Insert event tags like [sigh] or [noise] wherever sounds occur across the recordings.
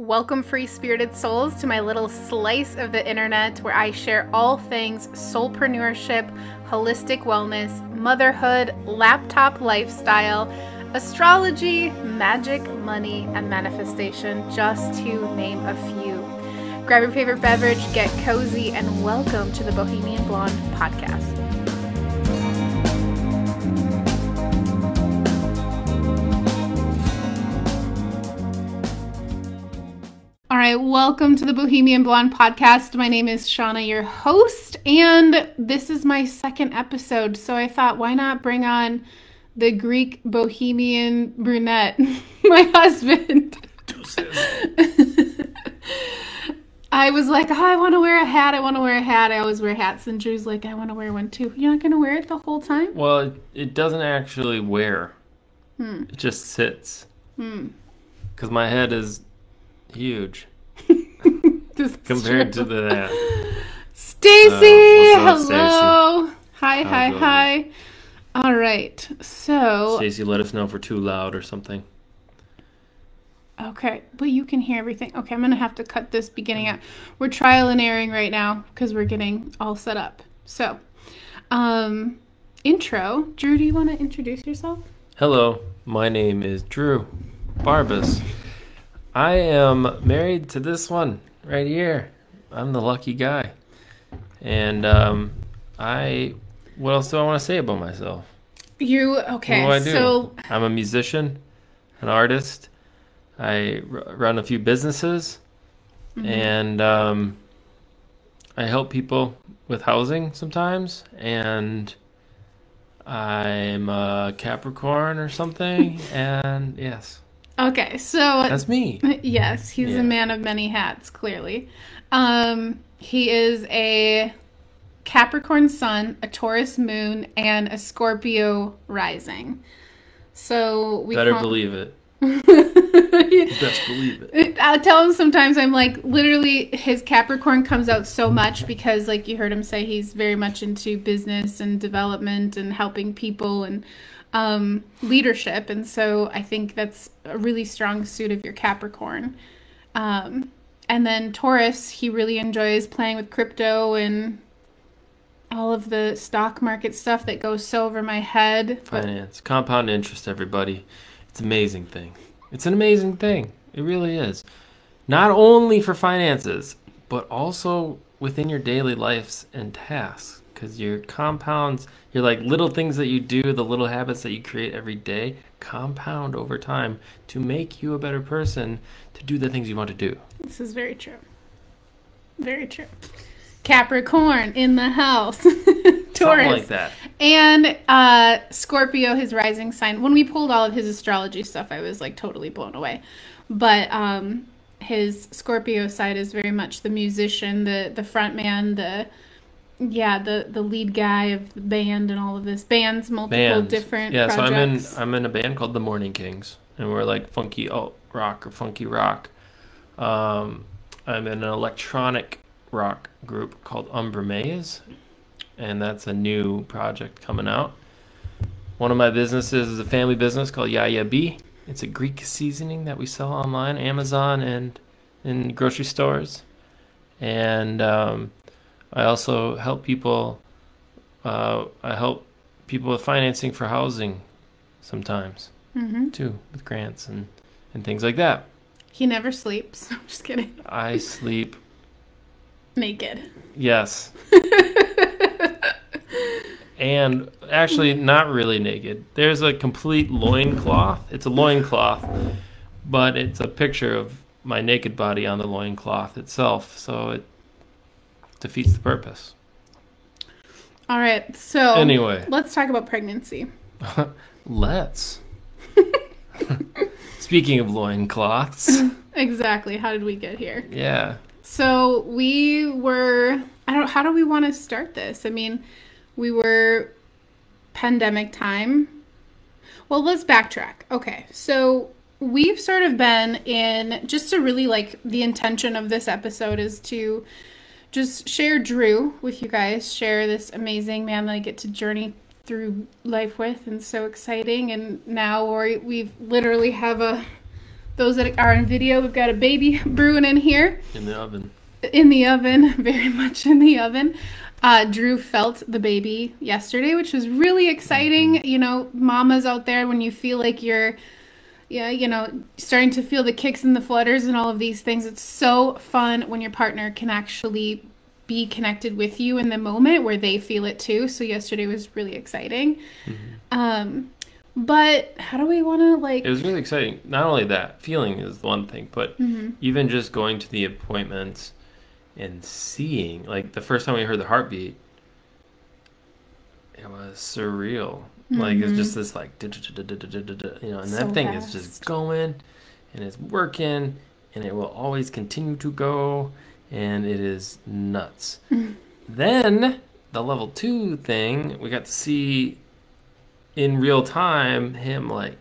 Welcome, free spirited souls, to my little slice of the internet where I share all things soulpreneurship, holistic wellness, motherhood, laptop lifestyle, astrology, magic, money, and manifestation, just to name a few. Grab your favorite beverage, get cozy, and welcome to the Bohemian Blonde podcast. Right, welcome to the Bohemian Blonde podcast. My name is Seana, your host, and this is my second episode. So I thought, why not bring on the Greek Bohemian brunette, [laughs] my husband? [laughs] I was like, oh, I want to wear a hat. I want to wear a hat. I always wear hats. And Drew's like, I want to wear one too. You're not going to wear it the whole time? Well, it, it doesn't actually wear. Hmm. It just sits. Hmm. Because my head is huge [laughs] compared true. to the. Stacy, Uh, hello. Hi, How's hi, going? hi. All right. So, Stacy, let us know if we're too loud or something. okay, but you can hear everything. Okay, I'm going to have to cut this beginning out. We're trial and erroring right now because we're getting all set up. So, um, intro. Drew, do you want to introduce yourself? Hello, my name is Drew Barbes. I am married to this one right here. I'm the lucky guy. And um, I, what else do I want to say about myself? You, okay. What do I do? So, I'm a musician, an artist. I r- run a few businesses, Mm-hmm. and um, I help people with housing sometimes. And I'm a Capricorn or something. [laughs] and yes, okay. So, that's me. [laughs] Yes, he's Yeah. a man of many hats, clearly. Um, he is a Capricorn sun, a Taurus moon, and a Scorpio rising. So we Better believe it. [laughs] Best believe it. [laughs] I'll tell him sometimes I'm like literally his Capricorn comes out so much because like you heard him say he's very much into business and development and helping people and um, leadership and so I think that's a really strong suit of your Capricorn. Um, and then Taurus, he really enjoys playing with crypto and all of the stock market stuff that goes so over my head. Finance, compound interest, everybody. It's an amazing thing. It's an amazing thing. It really is. Not only for finances, but also within your daily lives and tasks. Because your compounds, your like little things that you do, the little habits that you create every day, compound over time to make you a better person to do the things you want to do. This is very true. Very true. Capricorn in the house. [laughs] Something Taurus. like that. And uh Scorpio, his rising sign. When we pulled all of his astrology stuff, I was like totally blown away. But um his Scorpio side is very much the musician, the the front man, the yeah, the the lead guy of the band and all of this. Bands, multiple Bands. different Yeah, so I'm in. I'm in a band called the Morning Kings, and we're like funky alt rock or funky rock. Um, I'm in an electronic rock group called Umbra Maze, and that's a new project coming out. One of my businesses is a family business called Yaya B. It's a Greek seasoning that we sell online, Amazon, and in grocery stores. And um, I also help people. Uh, I help people with financing for housing sometimes hmm too, with grants and, and things like that. He never sleeps. [laughs] I'm just kidding. I sleep, [laughs] Naked. yes. [laughs] and actually, not really naked. There's a complete loincloth. It's a loincloth, but it's a picture of my naked body on the loincloth itself, so it defeats the purpose. All right. So Anyway, let's talk about pregnancy. [laughs] let's. [laughs] Speaking of loincloths, [laughs] Exactly. How did we get here? yeah. So we were I don't how do we want to start this? I mean, we were pandemic time. Well, let's backtrack. Okay. So we've sort of been in just to really like the intention of this episode is to just share Drew with you guys, share this amazing man that I get to journey through life with and so exciting and now we we've literally have a those that are in video, we've got a baby [laughs] brewing in here in the oven. in the oven, [laughs] very much in the oven. Uh, Drew felt the baby yesterday, which was really exciting. You know, mamas out there, when you feel like you're, yeah, you know, starting to feel the kicks and the flutters and all of these things, it's so fun when your partner can actually be connected with you in the moment where they feel it too. So yesterday was really exciting. Um, but how do we want to like? It was really exciting. Not only that, feeling is one thing, but Mhm. even just going to the appointments and seeing, like the first time we heard the heartbeat, it was surreal. Like it's just mm-hmm. this like, you know, and So that thing is just going, and it's working, and it will always continue to go, and it is nuts. [laughs] then the level two thing, we got to see in real time him like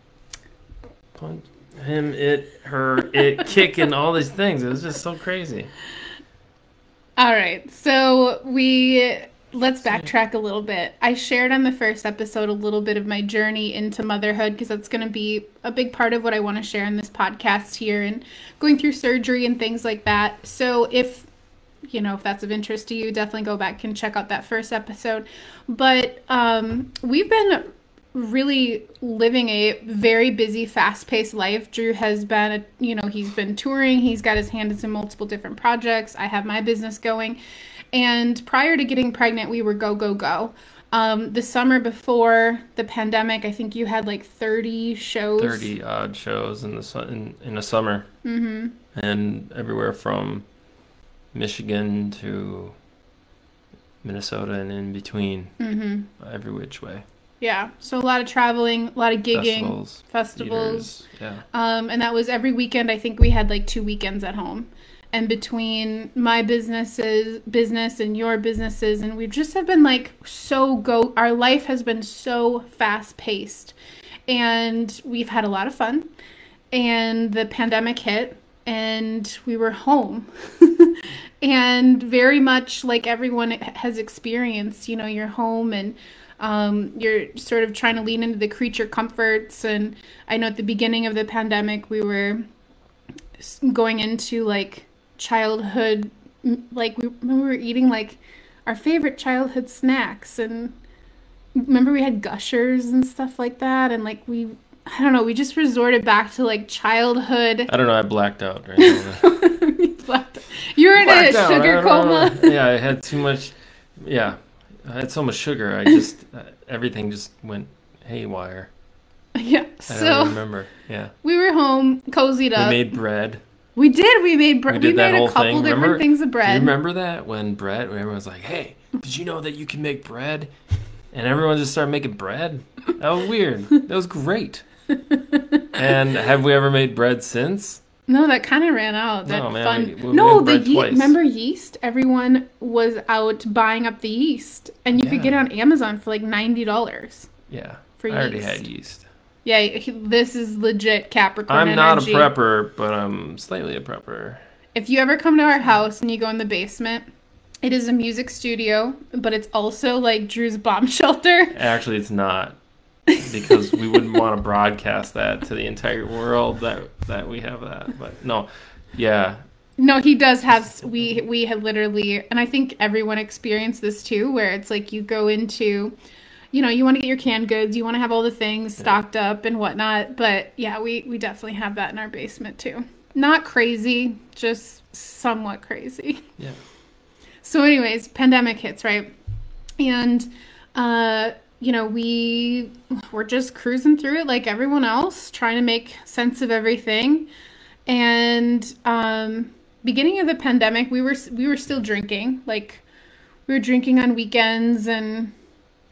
punch him, it, her, it, [laughs] kick, and all these things. It was just so crazy. All right, so we let's backtrack a little bit. I shared on the first episode a little bit of my journey into motherhood because that's going to be a big part of what I want to share in this podcast here and going through surgery and things like that. So if you know if that's of interest to you, definitely go back and check out that first episode. But um, we've been really living a very busy, fast-paced life. Drew has been, a, you know, he's been touring. He's got his hands in multiple different projects. I have my business going, and prior to getting pregnant, we were go go go. Um, the summer before the pandemic, I think you had like 30 shows. Thirty odd shows in the su- in, in the summer, Mm-hmm. and everywhere from Michigan to Minnesota and in between, Mm-hmm. every which way. Yeah. So a lot of traveling, a lot of gigging, Festivals, festivals. theaters, yeah. Um, and that was every weekend. I think we had like two weekends at home. And between my businesses, business and your businesses, and we just have been like so go. Our life has been so fast paced, and we've had a lot of fun. And the pandemic hit, and we were home, [laughs] and very much like everyone has experienced. You know, you're home and um, you're sort of trying to lean into the creature comforts. And I know at the beginning of the pandemic, we were going into like childhood, like we, we were eating like our favorite childhood snacks. And remember, we had gushers and stuff like that. And like we, I don't know, we just resorted back to like childhood. I don't know. I blacked out right [laughs] now. you were in a out, sugar know. coma. yeah, I had too much. Yeah, I had so much sugar. I just uh, everything just went haywire. [laughs] yeah. I don't So remember. Yeah, we were home, cozied up. we made bread. We did. We made bre- We we, made a couple thing. different Remember- things of Do you bread. remember that when bread? When everyone was like, "Hey, did you know that you can make bread?" And everyone just started making bread. That was weird. That was great. and have we ever made bread since? No, that kind of ran out. That No, man, fun. we- we no, the bread ye- twice. remember yeast? Everyone was out buying up the yeast, and you could get it on Amazon for like ninety dollars. Yeah, For I already had yeast. Yeah, he- this is legit Capricorn I'm not a prepper, but I'm slightly a prepper. If you ever come to our house and you go in the basement, it is a music studio, but it's also like Drew's bomb [laughs] shelter. Actually, it's not because we wouldn't want to [laughs] broadcast that to the entire world that that we have that. But no, yeah, No, he does have. We we have literally, and I think everyone experienced this too, where it's like you go into, you know, you want to get your canned goods, you want to have all the things stocked up and whatnot. But yeah, we we definitely have that in our basement too. Not crazy, just somewhat crazy. yeah. So, anyways, pandemic hits, right? And, uh, you know, we we're just cruising through it like everyone else, trying to make sense of everything. And um, beginning of the pandemic, we were we were still drinking. Like, we were drinking on weekends, and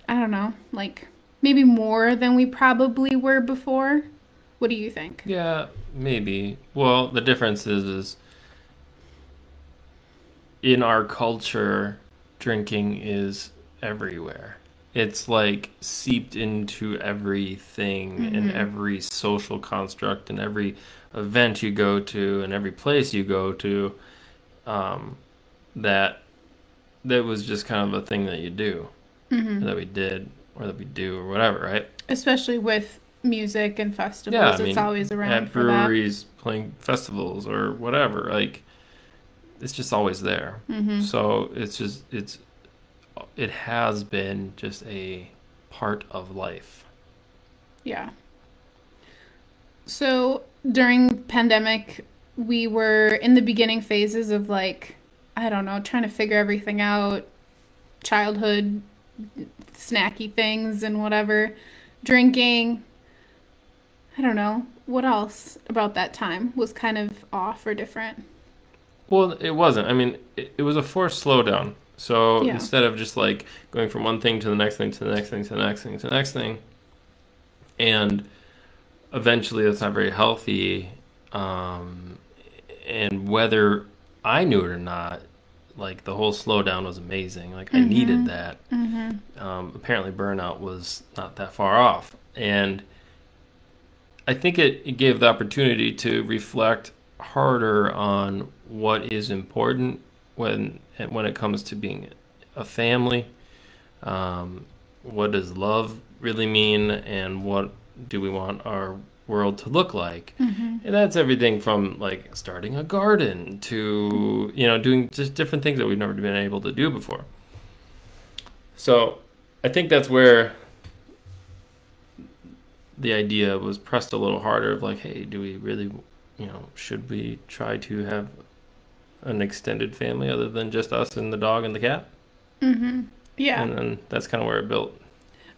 I don't know, like maybe more than we probably were before. What do you think? Yeah, maybe. Well, the difference is, is in our culture, drinking is everywhere. It's like seeped into everything and Mhm. every social construct and every event you go to and every place you go to. Um, that that was just kind of a thing that you do, hmm that we did, or that we do, or whatever, right? especially with music and festivals. Yeah, I it's always around at for that. breweries playing festivals or whatever. Like it's just always there. hmm So it's just it's it has been just a part of life. Yeah. So during pandemic, we were in the beginning phases of like, I don't know, trying to figure everything out, childhood snacky things and whatever, drinking. I don't know. What else about that time was kind of off or different? Well, it wasn't. I mean, it, it was a forced slowdown. So Yeah. instead of just like going from one thing to the next thing to the next thing to the next thing to the next thing, and eventually that's not very healthy. Um, and whether I knew it or not, like the whole slowdown was amazing. Like I Mhm. needed that. Mm-hmm. um, apparently burnout was not that far off and i think it, it gave the opportunity to reflect harder on what is important when when it comes to being a family um, what does love really mean and what do we want our world to look like Mm-hmm. and that's everything from like starting a garden to you know doing just different things that we've never been able to do before. So I think that's where the idea was pressed a little harder of like, hey, do we really, you know, should we try to have an extended family other than just us and the dog and the cat? Mm-hmm. Yeah. And then that's kind of where it built.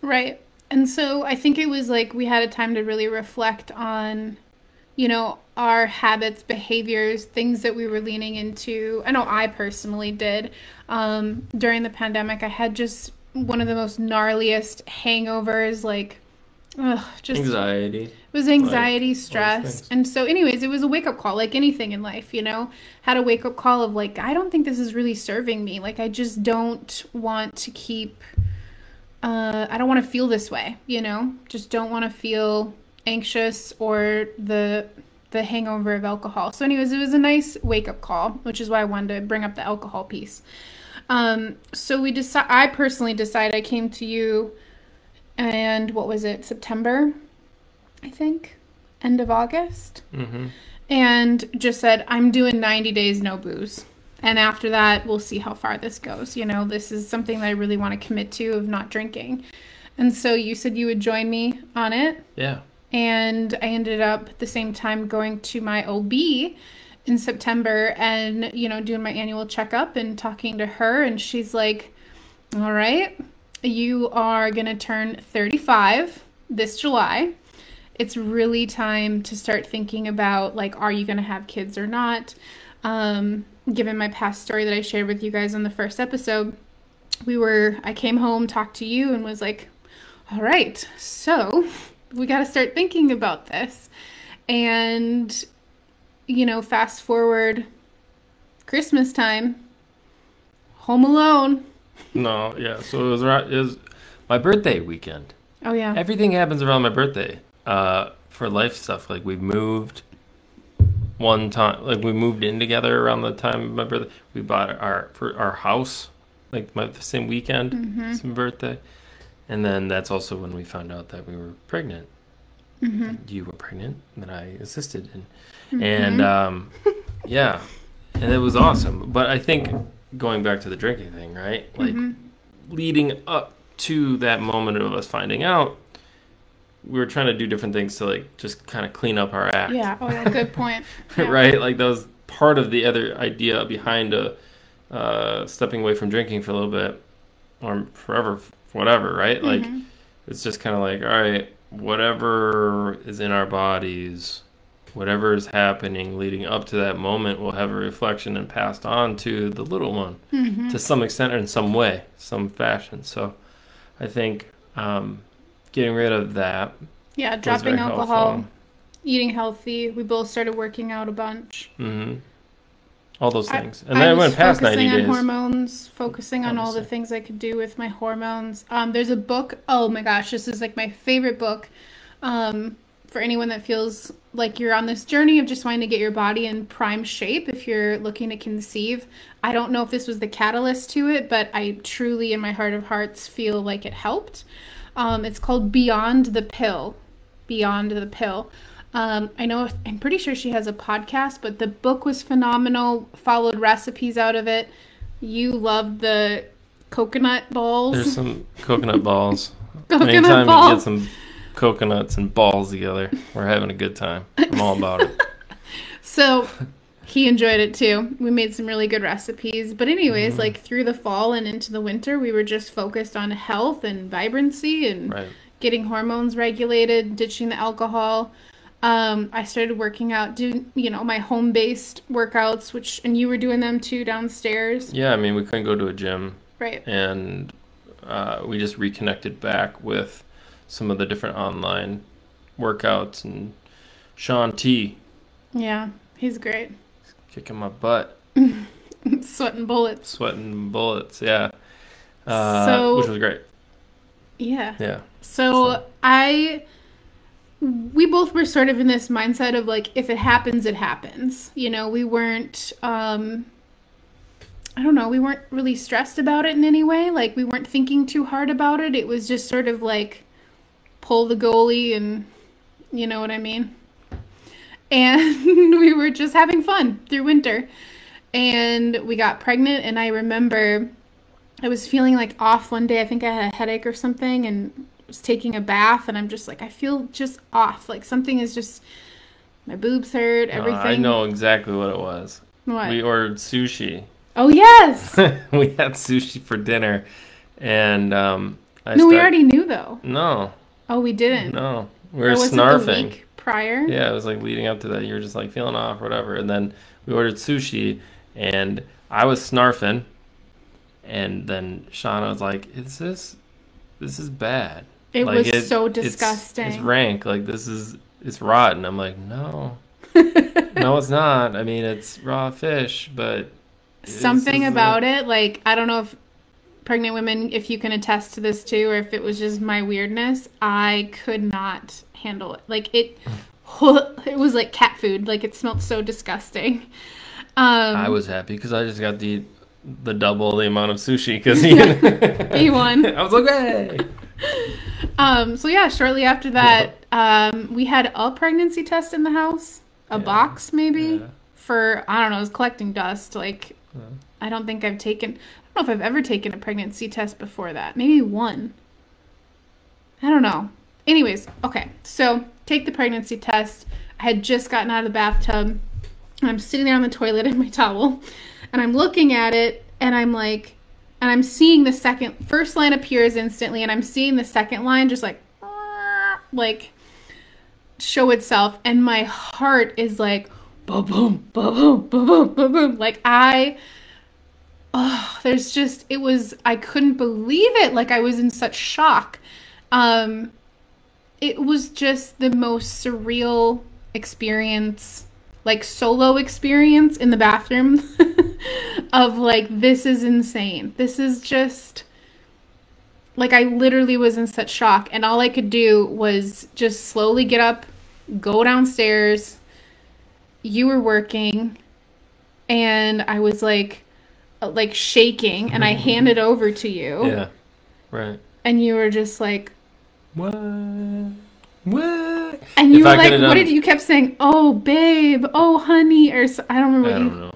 Right. And so I think it was like we had a time to really reflect on, you know, our habits, behaviors, things that we were leaning into. I know I personally did. Um, during the pandemic, I had just one of the most gnarliest hangovers, like, ugh, just Anxiety. it was anxiety, things. stress. And so, anyways, it was a wake up call, like anything in life, you know? Had a wake up call of, like, I don't think this is really serving me. Like, I just don't want to keep, uh, I don't want to feel this way, you know? Just don't want to feel anxious or the the hangover of alcohol. So anyways, it was a nice wake up call, which is why I wanted to bring up the alcohol piece. Um, so we decide I personally decided I came to you and what was it? September, I think, end of August, Mm-hmm. and just said, I'm doing 90 days no booze. And after that, we'll see how far this goes. You know, this is something that I really want to commit to of not drinking. And so you said you would join me on it. Yeah. And I ended up at the same time going to my OB in September and, you know, doing my annual checkup and talking to her. And she's like, All right, you are going to turn 35 this July. It's really time to start thinking about, like, are you going to have kids or not? Um, given my past story that I shared with you guys on the first episode, we were, I came home, talked to you, and was like, all right, so we got to start thinking about this. And, you know, fast forward Christmas time, home alone. No, yeah. So it was, around, it was my birthday weekend. Oh, yeah. Everything happens around my birthday. Uh, for life stuff, like we moved one time, like we moved in together around the time my. We bought our for our house, like my the same weekend, Mm-hmm. same birthday, and then that's also when we found out that we were pregnant. Mm-hmm. You were pregnant, that I assisted in, Mm-hmm. and um, yeah, and it was awesome. But I think going back to the drinking thing, right? Like Mhm. leading up to that moment of us finding out, we were trying to do different things to like just kind of clean up our act. Yeah. Oh, yeah. Good point. [laughs] Yeah. right? Like that was part of the other idea behind uh uh, stepping away from drinking for a little bit or forever, whatever, right? Like Mhm. it's just kind of like, all right, whatever is in our bodies, whatever is happening leading up to that moment will have a reflection and passed on to the little one Mhm. to some extent or in some way, some fashion. So I think um, getting rid of that Yeah. Dropping alcohol, helpful. eating healthy. We both started working out a bunch. Mm-hmm. All those I- things. and I then it was went past 90 focusing on hormones, focusing on all the things I could do with my hormones. Um, there's a book. Oh my gosh, this is like my favorite book. Um, for anyone that feels like you're on this journey of just wanting to get your body in prime shape, if you're looking to conceive, I don't know if this was the catalyst to it, but I truly, in my heart of hearts, feel like it helped. Um, it's called Beyond the Pill beyond the pill. Um, I know I'm pretty sure she has a podcast, but the book was phenomenal. Followed recipes out of it. You loved the coconut balls. There's some coconut balls. coconut [laughs] Anytime you get some coconuts and balls together, we're having a good time. I'm all about it. [laughs] So he enjoyed it too. We made some really good recipes. But anyways, Mm-hmm. like through the fall and into the winter, we were just focused on health and vibrancy and Right. getting hormones regulated, ditching the alcohol. Um, I started working out, doing you know my home based workouts, which and you were doing them too downstairs, Yeah, I mean, we couldn't go to a gym, right? and uh, we just reconnected back with some of the different online workouts and Shaun T Yeah, he's great. Kicking my butt, [laughs] Sweating bullets. sweating bullets. Yeah, uh, So- which was great. Yeah. Yeah, So So- I we both were sort of in this mindset of like if it happens it happens. You know, we weren't um I don't know, we weren't really stressed about it in any way. Like we weren't thinking too hard about it. It was just sort of like pull the goalie and you know what I mean? And [laughs] we were just having fun through winter. And we got pregnant and I remember I was feeling like off one day. I think I had a headache or something and was taking a bath and I'm just like I feel just off. Like something is just my boobs hurt, Uh, everything. I know exactly what it was. What? We ordered sushi. oh yes. [laughs] we had sushi for dinner, and um, I no, we already knew though. no, Oh, we didn't. no, we were was it the snarfing. Prior. Yeah, it was like leading up to that. You were just like feeling off, or whatever. And then we ordered sushi, and I was snarfing, and then Seana was like, "Is this, this is bad. It Like, was it- so disgusting. It's, rank. Like this is, it's rotten." I'm like, "No, [laughs] no, it's not. I mean, it's raw fish, but Something about it, like I don't know if pregnant women, if you can attest to this too, or if it was just my weirdness. I could not handle it. Like it, [laughs] it was like cat food. Like it smelled so disgusting. Um, I was happy because I just got the the double the amount of sushi because He [laughs] won. [laughs] I was like, "Hey!" Um, so yeah, shortly after that, um, we had a pregnancy test in the house, a Yeah. box maybe Yeah. for I don't know, it was collecting dust. Like. I don't think I've taken know if I've ever taken a pregnancy test before that. Maybe one. I don't know. Anyways, okay. So take the pregnancy test. I had just gotten out of the bathtub. And I'm sitting there on the toilet in my towel, and I'm looking at it, and I'm like, and I'm seeing the second first line appears instantly, and I'm seeing the second line just like, like, show itself, and my heart is like, boom, boom, boom, boom, boom, boom, boom, like I oh, there's just it was I couldn't believe it. Like I was in such shock. Um, it was just the most surreal experience like solo experience in the bathroom [laughs] of like this is insane. This is just like I literally was in such shock and all I could do was just slowly get up, go downstairs. You were working and I was like like shaking and I handed over to you Yeah. Right. and you were just like What? What? and you If were I like what done- did you kept saying oh babe oh honey or so, I don't remember I you don't know.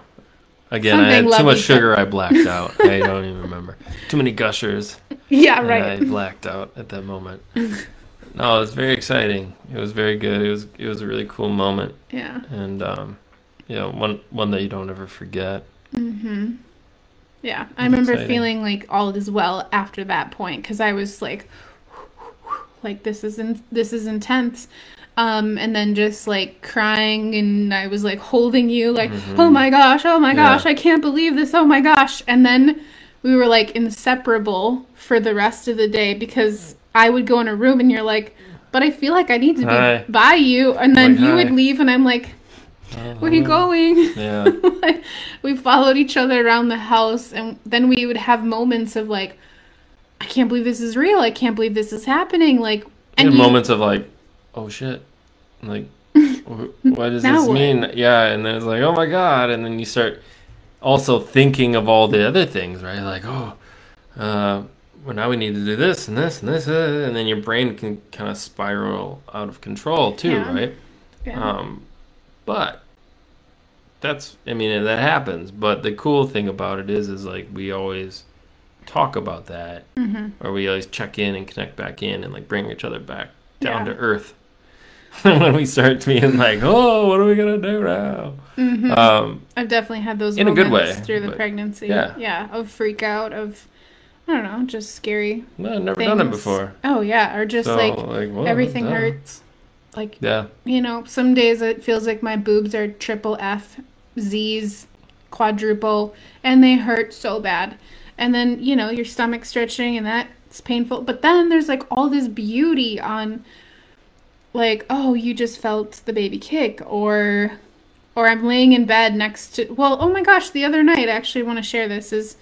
Again, I had Something too much sugar. I blacked [laughs] out. I don't even remember. Too many gushers. yeah right I [laughs] blacked out at that moment. No, it was very exciting. It was very good. It was it was a really cool moment, yeah and um, you know, one one that you don't ever forget. Mm-hmm. Yeah, I remember exciting. feeling like all is well after that point because I was like, [sighs] like this is in, this is intense, um, and then just like crying and I was like holding you like, oh my gosh, oh my Mm-hmm. Yeah. gosh, I can't believe this, oh my gosh, and then we were like inseparable for the rest of the day because I would go in a room and you're like, but I feel like I need to be Hi. by you, and then you hi. would leave and I'm like, where are you going? Yeah, [laughs] like, we followed each other around the house and then we would have moments of like i can't believe this is real i can't believe this is happening like and you- moments of like, oh shit, like, what does [laughs] this what? mean? Yeah, and then it's like, oh my god, and then you start also thinking of all the other things, right? Like, oh, uh, well, now we need to do this and this and this, uh, and then your brain can kind of spiral out of control too, Yeah. right? Yeah. Um, but that's, I mean, that happens. But the cool thing about it is, is like we always talk about that, hmm or we always check in and connect back in and like bring each other back down Yeah. to earth. [laughs] when we start being like, oh, what are we gonna do now? hmm Um, I've definitely had those in a good moments way, through the but- pregnancy. yeah. yeah, of freak out, of I don't know, just scary. no, I've never done it things. before. Oh yeah, or just so, like well, everything hurts. Like Yeah, you know, some days it feels like my boobs are triple F, Z's, quadruple, and they hurt so bad. And then, you know, your stomach stretching and that's painful. But then there's like all this beauty on like, oh, you just felt the baby kick or or I'm laying in bed next to well, oh my gosh, the other night I actually want to share this is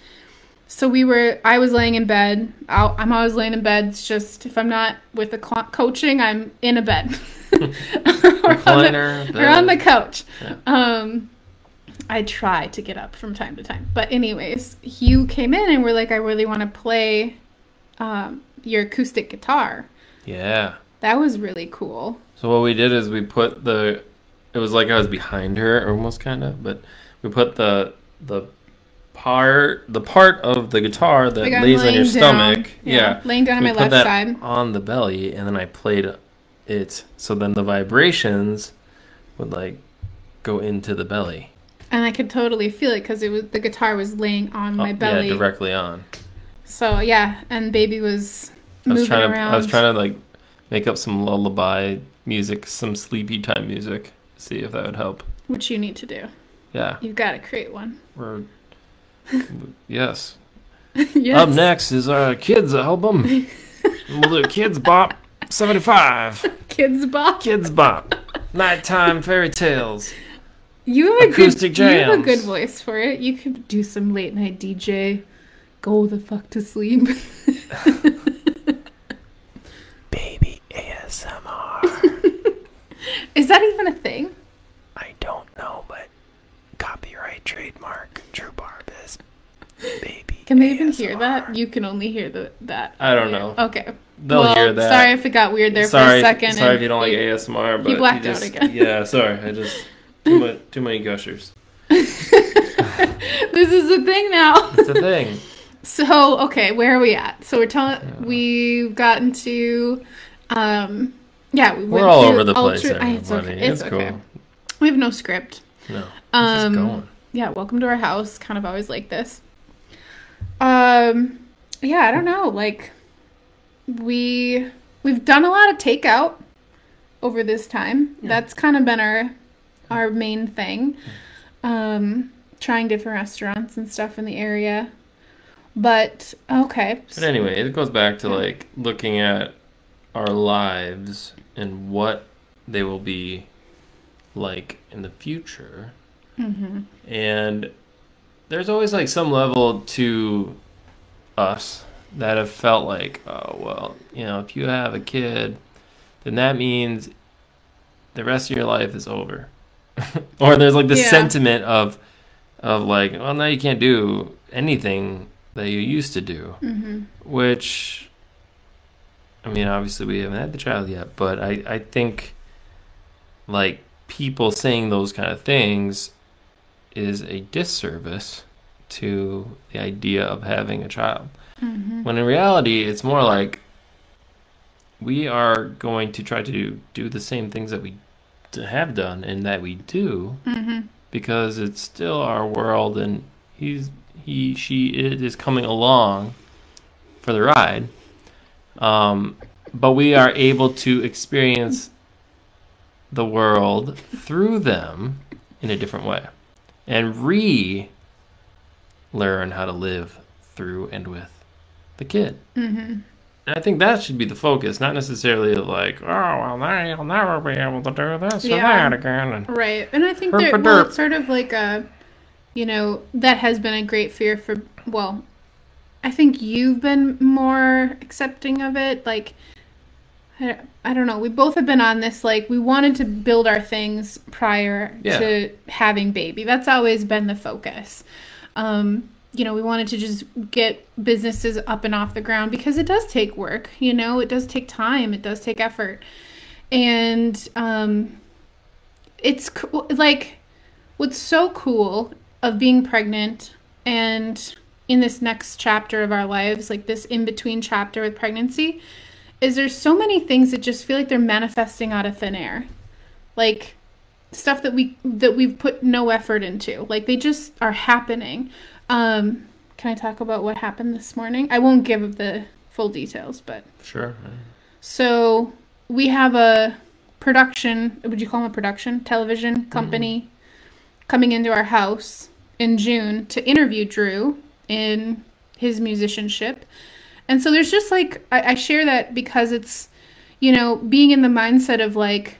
so we were I was laying in bed. I'll, I'm always laying in bed. It's just if I'm not with the coaching, I'm in a bed. [laughs] or, on the, or on the couch. Yeah. Um, I try to get up from time to time. But anyways, you came in and were like, I really want to play um, your acoustic guitar. yeah. That was really cool. So what we did is we put the it was like I was behind her almost kind of, but we put the the part the part of the guitar that Like lays on your down- stomach. yeah. laying down on we my left side. on the belly and then I played it so then the vibrations would like go into the belly. And I could totally feel it because it was the guitar was laying on my Oh, belly. Yeah, directly on. So yeah, and baby was I was trying around. to I was trying to like make up some lullaby music, some sleepy time music, see if that would help. which you need to do. Yeah. You've got to create one. [laughs] We're yes. yes. Up next is our kids album. [laughs] we'll do Kidz Bop 75. [laughs] Kidz Bop. Kidz Bop. Nighttime fairy tales. You have a Acoustic good, You have a good voice for it. You could do some late night DJ. Go the fuck to sleep. [laughs] Baby ASMR. [laughs] Is that even a thing? I don't know, but copyright trademark Drew Barbes. Baby. Can they even hear that? You can only hear the that. I don't know. Okay. They'll well, hear that. Sorry if it got weird there sorry, for a second. Sorry and if you don't like you- ASMR, but blacked you out again. Yeah, sorry. I just too much [laughs] too many gushers. [laughs] this is the thing now. It's a thing. [laughs] So okay, where are we at? So we're telling Yeah. we've gotten to, um, yeah, we We're all over the place. ultra- I- it's okay. It's, It's okay. cool. We have no script. No. Um, just going. yeah, welcome to our house. Kind of always like this. Um, yeah, I don't know. Like, we we've done a lot of takeout over this time. Yeah. That's kind of been our our main thing. Um, trying different restaurants and stuff in the area. But okay, But anyway, it goes back to like looking at our lives and what they will be like in the future. hmm And there's always like some level to us that have felt like, oh, well, you know, if you have a kid, then that means the rest of your life is over. [laughs] or there's like the Yeah. sentiment of, of like, well, now you can't do anything that you used to do hmm which I mean obviously we haven't had the child yet, but I, I think like people saying those kind of things is a disservice to the idea of having a child. hmm When in reality it's more like we are going to try to do the same things that we have done and that we do hmm because it's still our world and he's he she it is coming along for the ride. Um but we are able to experience the world through them in a different way and re learn how to live through and with the kid hmm and I think that should be the focus, not necessarily like, oh, well, now you'll never be able to do this or Yeah. that again. And Right. And I think that well, it's sort of like a, you know, that has been a great fear for, well, I think you've been more accepting of it. Like, I, don't know. We both have been on this, like, we wanted to build our things prior Yeah. to having baby. That's always been the focus. Um, you know, we wanted to just get businesses up and off the ground because it does take work, you know, it does take time, it does take effort. And um, it's co- like what's so cool of being pregnant and in this next chapter of our lives, like this in between chapter with pregnancy, is there's so many things that just feel like they're manifesting out of thin air. Like stuff that we that we've put no effort into. Like they just are happening. Um, can I talk about what happened this morning? I won't give the full details, but Sure. so we have a production, would you call them a production? Television company coming into our house in June to interview Drew in his musicianship. And so there's just like, I, I share that because it's, you know, being in the mindset of like,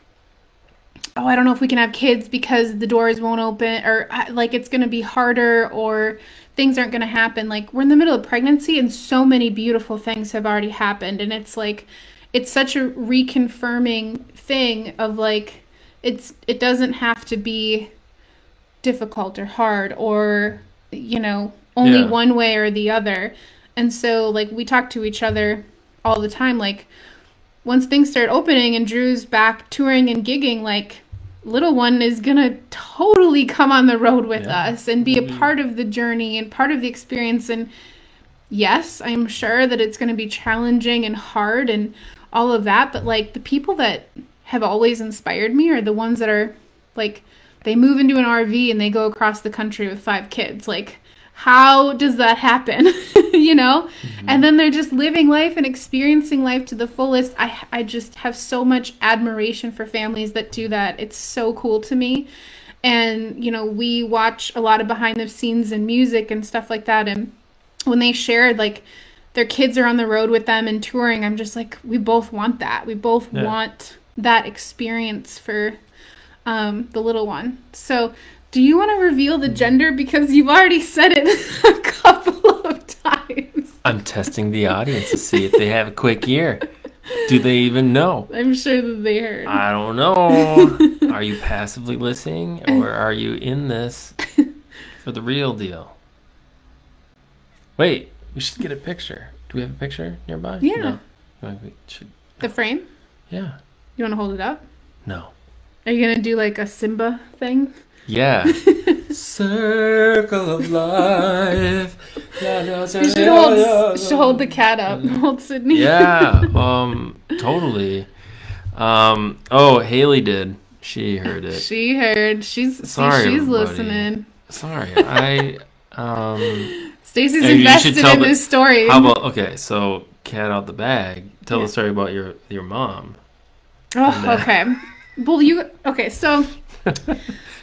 oh, I don't know if we can have kids because the doors won't open or uh, like it's going to be harder or things aren't going to happen. Like we're in the middle of pregnancy and so many beautiful things have already happened. And it's like, it's such a reconfirming thing of like, it's, it doesn't have to be difficult or hard or, you know, only Yeah. one way or the other. And so, like, we talk to each other all the time. Like, once things start opening and Drew's back touring and gigging, like little one is gonna totally come on the road with Yeah. us and be a Mhm. part of the journey and part of the experience. And yes, I'm sure that it's gonna be challenging and hard and all of that. But like the people that have always inspired me are the ones that are like they move into an RV and they go across the country with five kids. Like how does that happen? [laughs] you know? And then they're just living life and experiencing life to the fullest. I I just have so much admiration for families that do that. It's so cool to me. And you know, we watch a lot of behind the scenes and music and stuff like that and when they shared like their kids are on the road with them and touring, I'm just like we both want that. We both Yeah. want that experience for um, the little one. So, do you want to reveal the gender because you've already said it [laughs] a couple of times? I'm testing the audience to see if they have a quick ear. Do they even know? I'm sure that they heard. I don't know. [laughs] Are you passively listening or are you in this for the real deal? Wait, we should get a picture. Do we have a picture nearby? Yeah. No. We should, the frame? yeah. You want to hold it up? No. Are you gonna do like a Simba thing? Yeah. [laughs] Circle of life. You should hold, should hold the cat up. Hold Sydney. Yeah. [laughs] Um. Totally. Um. Oh, Haley did. She heard it. She heard. She's see, Sorry, she's everybody. listening. Sorry. I. Um. Stacy's Hey, you should invested tell in the- this story. How about okay? So cat out the bag. Tell Yeah. the story about your your mom. oh, okay. Well, you okay? So [laughs]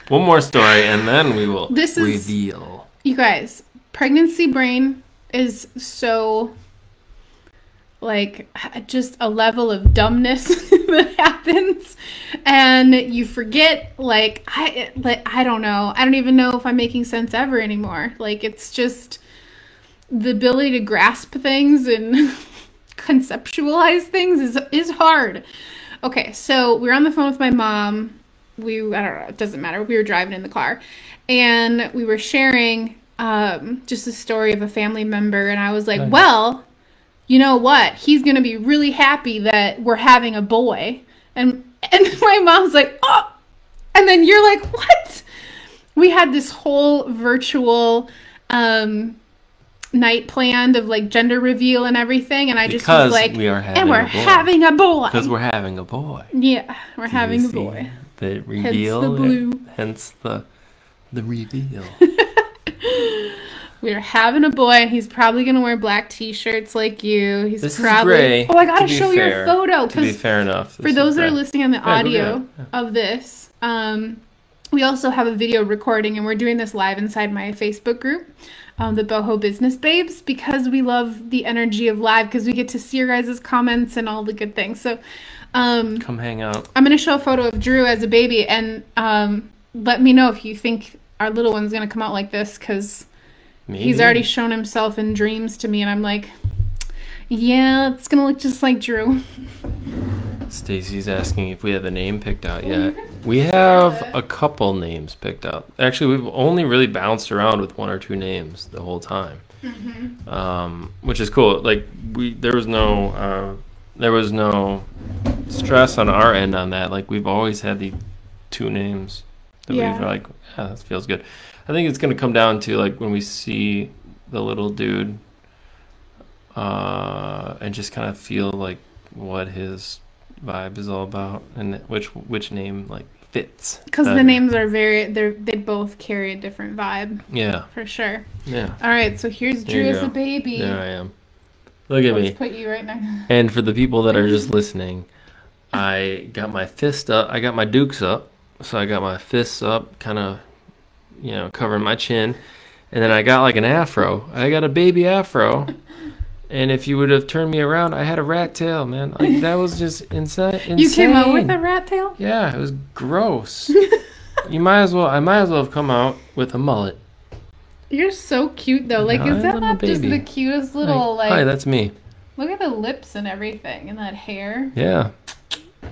One more story, and then we will This is- reveal. You guys, pregnancy brain is so like just a level of dumbness [laughs] that happens and you forget like I like I don't know. I don't even know if I'm making sense ever anymore. Like it's just the ability to grasp things and [laughs] conceptualize things is is hard. Okay, so we're on the phone with my mom. We I don't know, it doesn't matter. We were driving in the car and we were sharing um, just a story of a family member and I was like, Nice. "Well, you know what? He's going to be really happy that we're having a boy." And [laughs] and my mom's like, "Oh." And then you're like, "What?" We had this whole virtual um night planned of like gender reveal and everything and I just Because was like we are having and we're a having a boy. Because we're having a boy. yeah, we're Do having a boy. The reveal. the blue. Hence the the reveal. [laughs] We're having a boy, he's probably gonna wear black T-shirts like you. He's This is probably. gray, oh, I gotta to be show your fair. photo to be fair enough. for those that are listening on the Yeah, audio get of this, um, we also have a video recording, and we're doing this live inside my Facebook group, um, the Boho Business Babes, because we love the energy of live because we get to see your guys' comments and all the good things. So, um, Come hang out. I'm gonna show a photo of Drew as a baby, and um, let me know if you think our little one's gonna come out like this because. He's already shown himself in dreams to me, and I'm like, yeah, it's gonna look just like Drew. [laughs] Stacy's asking if we have a name picked out yet. [laughs] We have a couple names picked out. Actually, we've only really bounced around with one or two names the whole time, um, which is cool. Like we, there was no, uh, there was no stress on our end on that. Like we've always had the two names that Yeah. we've like, yeah, that feels good. I think it's gonna come down to like when we see the little dude, uh, and just kind of feel like what his vibe is all about and which which name like fits. Because the names are very, they they both carry a different vibe Yeah, for sure. yeah. All right, so here's Drew as a baby. There I am. Look at Let's me. put you right now. And for the people that are just [laughs] listening, I got my fist up. I got my dukes up. So I got my fists up, kind of, you know, covering my chin. And then I got like an afro. I got a baby afro. [laughs] And if you would have turned me around, I had a rat tail, man. Like that was [laughs] just insane. insane. You came out with a rat tail? Yeah, it was gross. [laughs] you might as well. I might as well have come out with a mullet. You're so cute though. Like, No, is that not just the cutest little Like, like? hi, that's me. look at the lips and everything, and that hair. Yeah. You're-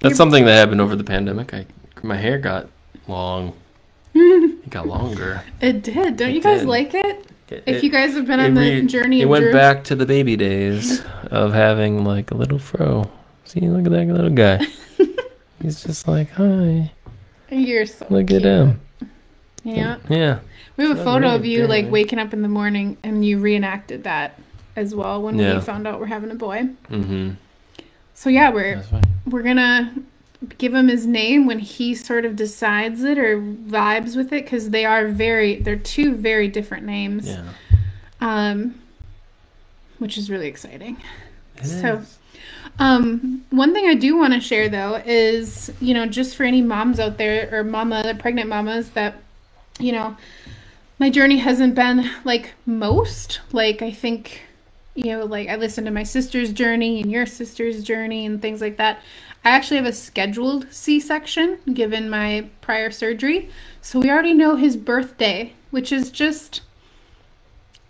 That's something that happened over the pandemic. I my hair got long. [laughs] It got longer. It did. Don't It you guys did. like it? It, If you guys have been on the re- journey it went Drew, back to the baby days of having like a little fro. See, look at that little guy. [laughs] He's just like, hi, you're so look cute. at him. Yeah, Yeah. we have a photo of you like waking up in the morning, and you reenacted that as well when Yeah. we found out we're having a boy. Mm-hmm. So yeah, we're we're gonna give him his name when he sort of decides it or vibes with it because they are very they're two very different names Yeah. um which is really exciting It So- is. um one thing i do want to share though is you know just for any moms out there or mama the pregnant mamas that you know my journey hasn't been like most like i think you know like i listened to my sister's journey and your sister's journey and things like that i actually have a scheduled c-section given my prior surgery so we already know his birthday which is just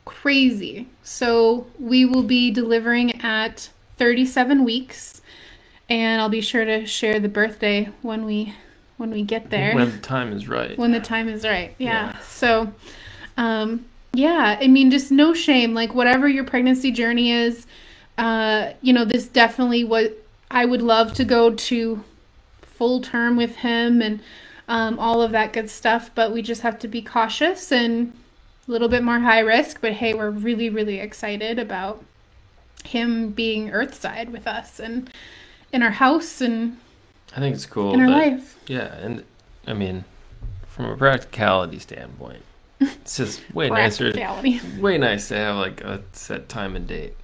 crazy so we will be delivering at 37 weeks and i'll be sure to share the birthday when we when we get there When the time is right. when the time is right. Yeah. Yeah. So, um, yeah, I mean, just no shame. Like whatever your pregnancy journey is, uh, you know, this definitely what I would love to go to full term with him and um, all of that good stuff. But we just have to be cautious and a little bit more high risk. But hey, we're really, really excited about him being Earthside with us and in our house and I think it's cool. in our that- life. Yeah, and I mean, from a practicality standpoint, [laughs] it's just way nicer. Way nice to have like a set time and date.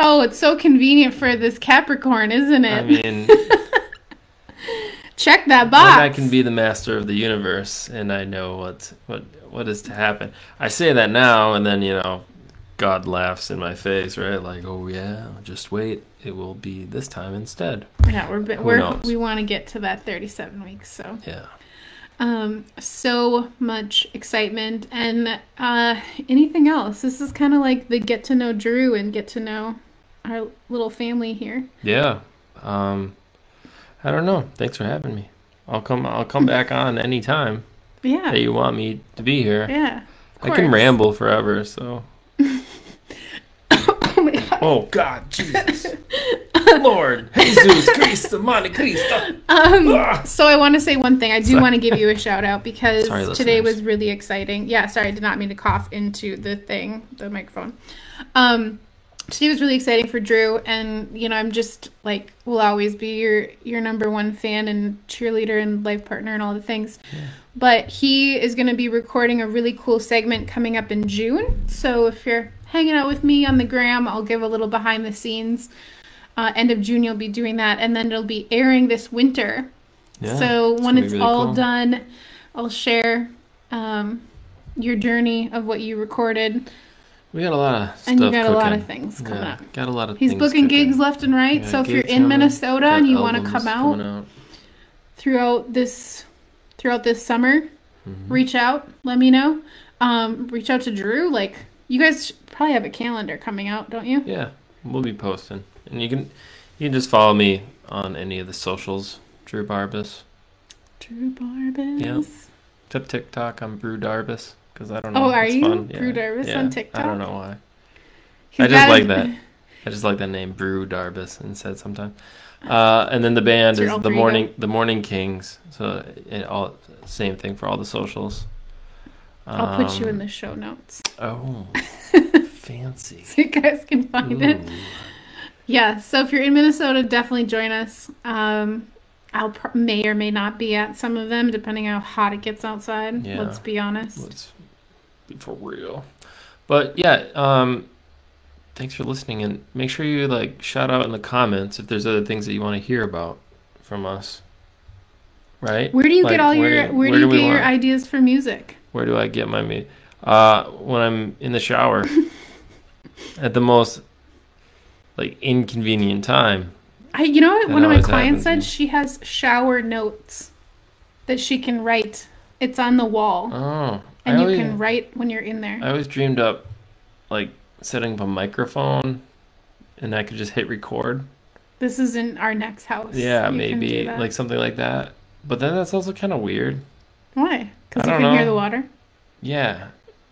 Oh, it's so convenient for this Capricorn, isn't it? I mean, [laughs] Check that box. I can be the master of the universe, and I know what what what is to happen. I say that now, and then you know, God laughs in my face, right? Like, oh yeah, just wait, it will be this time instead. yeah, we're, Who we're knows? we want to get to that 37 weeks. So, Yeah. um, so much excitement and uh, anything else. This is kind of like the get to know Drew and get to know our little family here. Yeah. Um, I don't know. Thanks for having me. I'll come. I'll come [laughs] back on anytime Yeah, that you want me to be here. yeah. I can ramble forever. So. [laughs] oh my god. Oh God, Jesus, [laughs] Lord, Jesus Christ, Monte Cristo. Um, Ah. so I want to say one thing. I do Sorry. want to give you a shout out because Sorry, today was really exciting. Yeah, sorry, I did not mean to cough into the thing, the microphone. Um, today was really exciting for Drew, and you know, I'm just like will always be your your number one fan and cheerleader and life partner and all the things. But he is going to be recording a really cool segment coming up in June. So if you're hanging out with me on the gram, I'll give a little behind the scenes. Uh, end of June, you'll be doing that, and then it'll be airing this winter. Yeah, so it's when gonna it's really all cool. done, I'll share um, your journey of what you recorded, we got a lot of stuff and you got cooking. a lot of things coming yeah, up. got a lot of. He's booking cooking. gigs left and right. Yeah, so if you're in coming, Minnesota and you want to come out out. throughout this throughout this summer, Mhm. reach out. Let me know. Um, reach out to Drew. Like you guys probably have a calendar coming out, don't you? Yeah, we'll be posting, and you can you can just follow me on any of the socials. Drew Barbes. Drew Barbes. Yep. Except TikTok, I'm Brew Darbus because I don't know. Oh, are you fun. Brew Darbus on TikTok? I don't know why. He's I just like a- that. [laughs] I just like that name, Brew Darbus, instead sometimes. Uh, and then the band is the ego. morning the Morning Kings. So it all same thing for all the socials. I'll put you Um, in the show notes Oh, [laughs] fancy. so you guys can find it. Yeah, so if you're in Minnesota, definitely join us. Um, I'll pr- may or may not be at some of them, depending on how hot it gets outside. Yeah. Let's be honest. Let's for real. But yeah, um, thanks for listening, and make sure you like shout out in the comments if there's other things that you want to hear about from us. Right? Where do you Like, get all where your do- Where, where do do you we get your want- ideas for music? Where do I get my me? Uh, when I'm in the shower, [laughs] at the most like inconvenient time. I, you know what? One of my clients said she has shower notes that she can write. It's on the wall, Oh, And you can write when you're in there. I always dreamed up like setting up a microphone, and I could just hit record. This is in our next house. Yeah, You maybe like something like that. But then that's also kind of weird. why? Because you can hear the water. Yeah,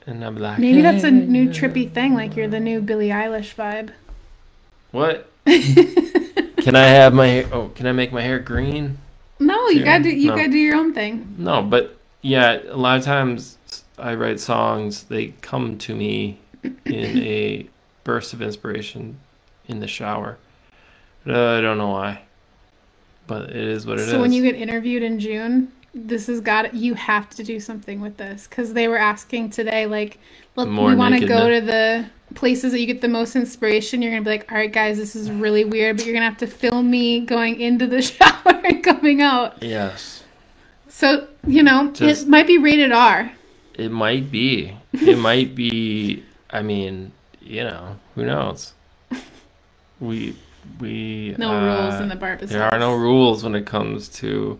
and I'm like, Maybe that's a new "Hey." trippy thing. Like you're the new Billie Eilish vibe. What? [laughs] can I have my hair? Oh, can I make my hair green? No, you Yeah, gotta do, you no. gotta do your own thing. No, but yeah, a lot of times I write songs. They come to me in a burst of inspiration in the shower. Uh, I don't know why, but it is what it is. so when you get interviewed in June, this has got you have to do something with this because they were asking today like, look, More we want to go to the places that you get the most inspiration. You're gonna be like, all right, guys, this is really weird, but you're gonna have to film me going into the [laughs] shower and coming out. yes, So you know, Just- it might be rated R. it might be. It might be. I mean, you know, who knows? We we No uh, rules in the Barbes. There are no rules when it comes to